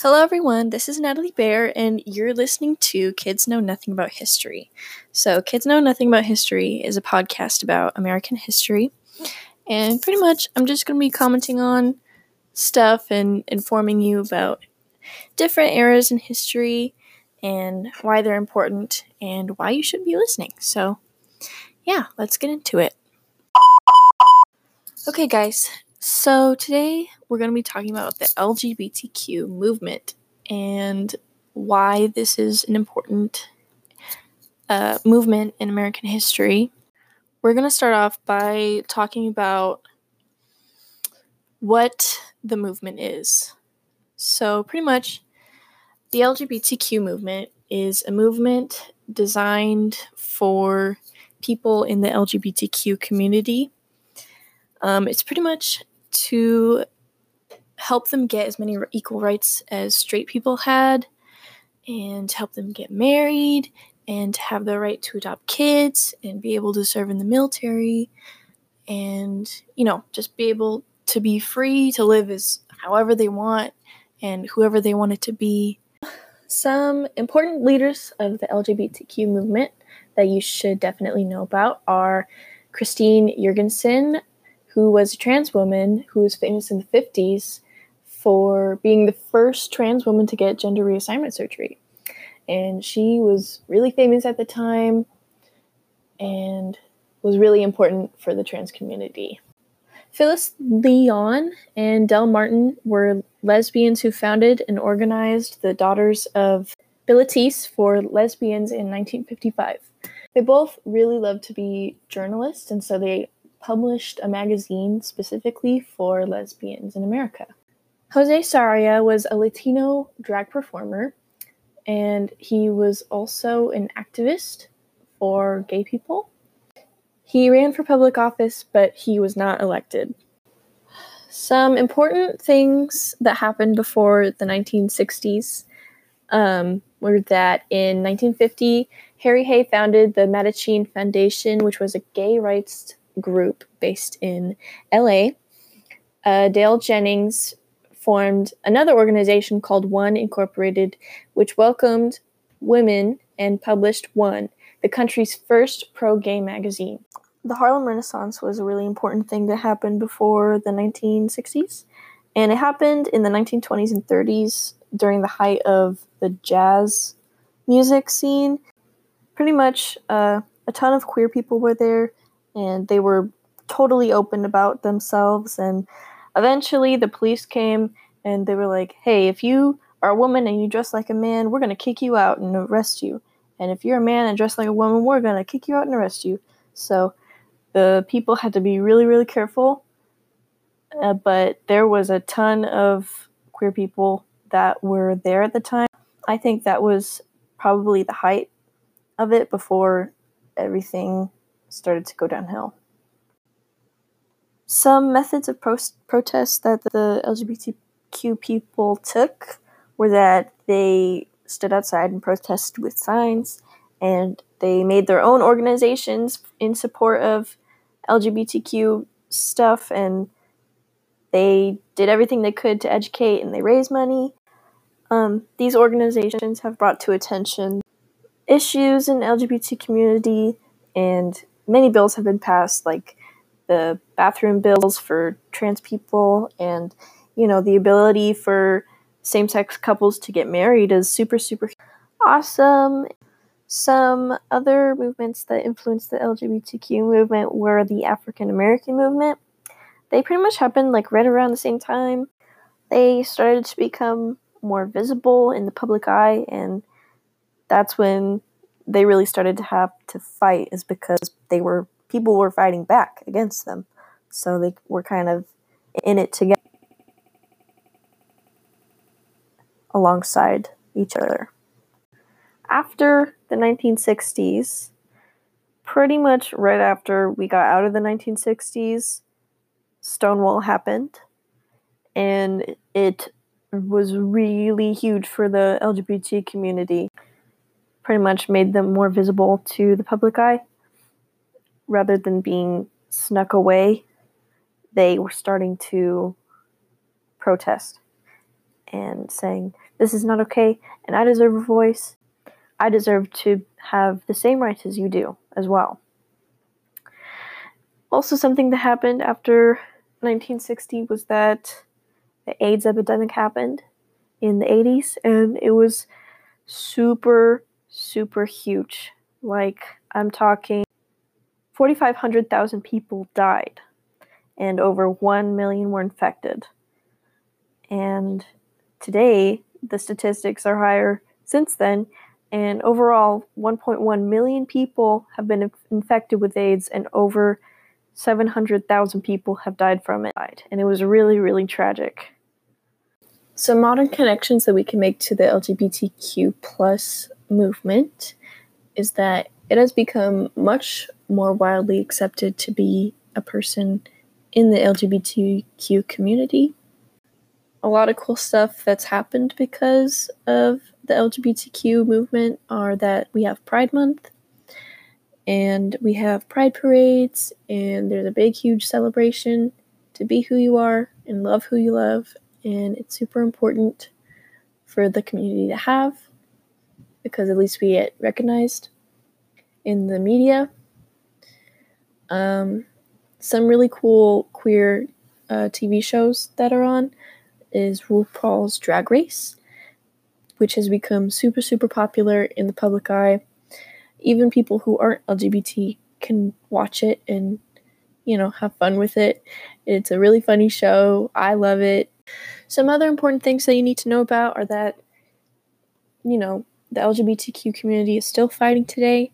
Hello, everyone. This is Natalie Bear, and you're listening to Kids Know Nothing About History. So, Kids Know Nothing About History is a podcast about American history. And pretty much, I'm just going to be commenting on stuff and informing you about different eras in history and why they're important and why you should be listening. So, yeah, let's get into it. Okay, guys, so today we're going to be talking about the LGBTQ movement and why this is an important uh, movement in American history. We're going to start off by talking about what the movement is. So, pretty much, the LGBTQ movement is a movement designed for people in the LGBTQ community. Um, it's pretty much to help them get as many equal rights as straight people had and help them get married and have the right to adopt kids and be able to serve in the military and you know just be able to be free to live as however they want and whoever they want it to be. Some important leaders of the lgbtq movement that you should definitely know about are christine jorgensen who was a trans woman who was famous in the 50s for being the first trans woman to get gender reassignment surgery. And she was really famous at the time and was really important for the trans community. Phyllis Lyon and Del Martin were lesbians who founded and organized the Daughters of Bilitis for lesbians in 1955. They both really loved to be journalists, and so they published a magazine specifically for lesbians in America. Jose Sarria was a Latino drag performer, and he was also an activist for gay people. He ran for public office, but he was not elected. Some important things that happened before the 1960s um, were that in 1950, Harry Hay founded the Mattachine Foundation, which was a gay rights group based in LA. Uh, Dale Jennings formed another organization called One Incorporated, which welcomed women and published One, the country's first pro gay magazine. The Harlem Renaissance was a really important thing that happened before the 1960s, and it happened in the 1920s and 30s during the height of the jazz music scene. Pretty much uh, a ton of queer people were there, and they were totally open about themselves and eventually the police came and they were like hey if you are a woman and you dress like a man we're going to kick you out and arrest you. And if you're a man and dress like a woman we're going to kick you out and arrest you. So the people had to be really really careful uh, but there was a ton of queer people that were there at the time. I think that was probably the height of it before everything started to go downhill. Some methods of pro- protest that the LGBTQ people took were that they stood outside and protested with signs, and they made their own organizations in support of LGBTQ stuff, and they did everything they could to educate and they raised money. Um, these organizations have brought to attention issues in LGBT community and many bills have been passed, like the bathroom bills for trans people, and you know the ability for same-sex couples to get married is super super awesome. Some other movements that influenced the LGBTQ movement were the African American movement. They pretty much happened like right around the same time. They started to become more visible in the public eye, and that's when they really started to have to fight is because they were people were fighting back against them. So they were kind of in it together alongside each other. After the 1960s, pretty much right after we got out of the 1960s, Stonewall happened and it was really huge for the LGBT community pretty much made them more visible to the public eye rather than being snuck away. They were starting to protest. and saying, This is not okay, and I deserve a voice. I deserve to have the same rights as you do as well. Also, something that happened after 1960 was that the AIDS epidemic happened in the 80s, and it was super, super huge. Like, I'm talking 4,500,000 people died, and over 1 million were infected. And today, the statistics are higher since then, and overall, 1.1 million people have been infected with AIDS, and over 700,000 people have died from it. And it was really, really tragic. Some modern connections that we can make to the LGBTQ plus movement is that it has become much more widely accepted to be a person in the LGBTQ community. A lot of cool stuff that's happened because of the LGBTQ movement are that we have Pride Month and we have Pride parades, and there's a big, huge celebration to be who you are and love who you love. And it's super important for the community to have because at least we get recognized in the media. Um, some really cool queer uh, TV shows that are on is RuPaul's Drag Race, which has become super, super popular in the public eye. Even people who aren't LGBT can watch it and, you know, have fun with it. It's a really funny show. I love it. Some other important things that you need to know about are that, you know, the LGBTQ community is still fighting today,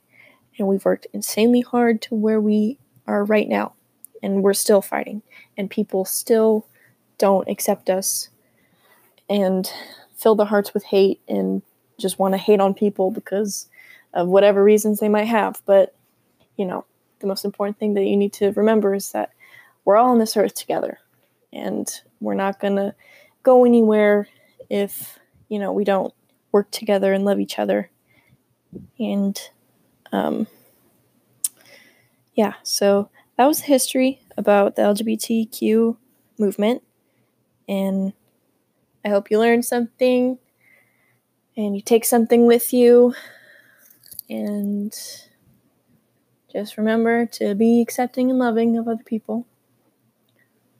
and we've worked insanely hard to where we are right now, and we're still fighting, and people still don't accept us and fill their hearts with hate and just want to hate on people because of whatever reasons they might have. But, you know, the most important thing that you need to remember is that we're all on this earth together and we're not going to go anywhere if, you know, we don't work together and love each other. And, um, yeah, so that was the history about the LGBTQ movement. And I hope you learned something and you take something with you. And just remember to be accepting and loving of other people.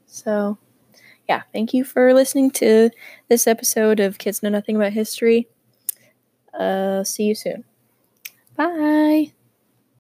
So, yeah, thank you for listening to this episode of Kids Know Nothing About History. Uh, see you soon. Bye.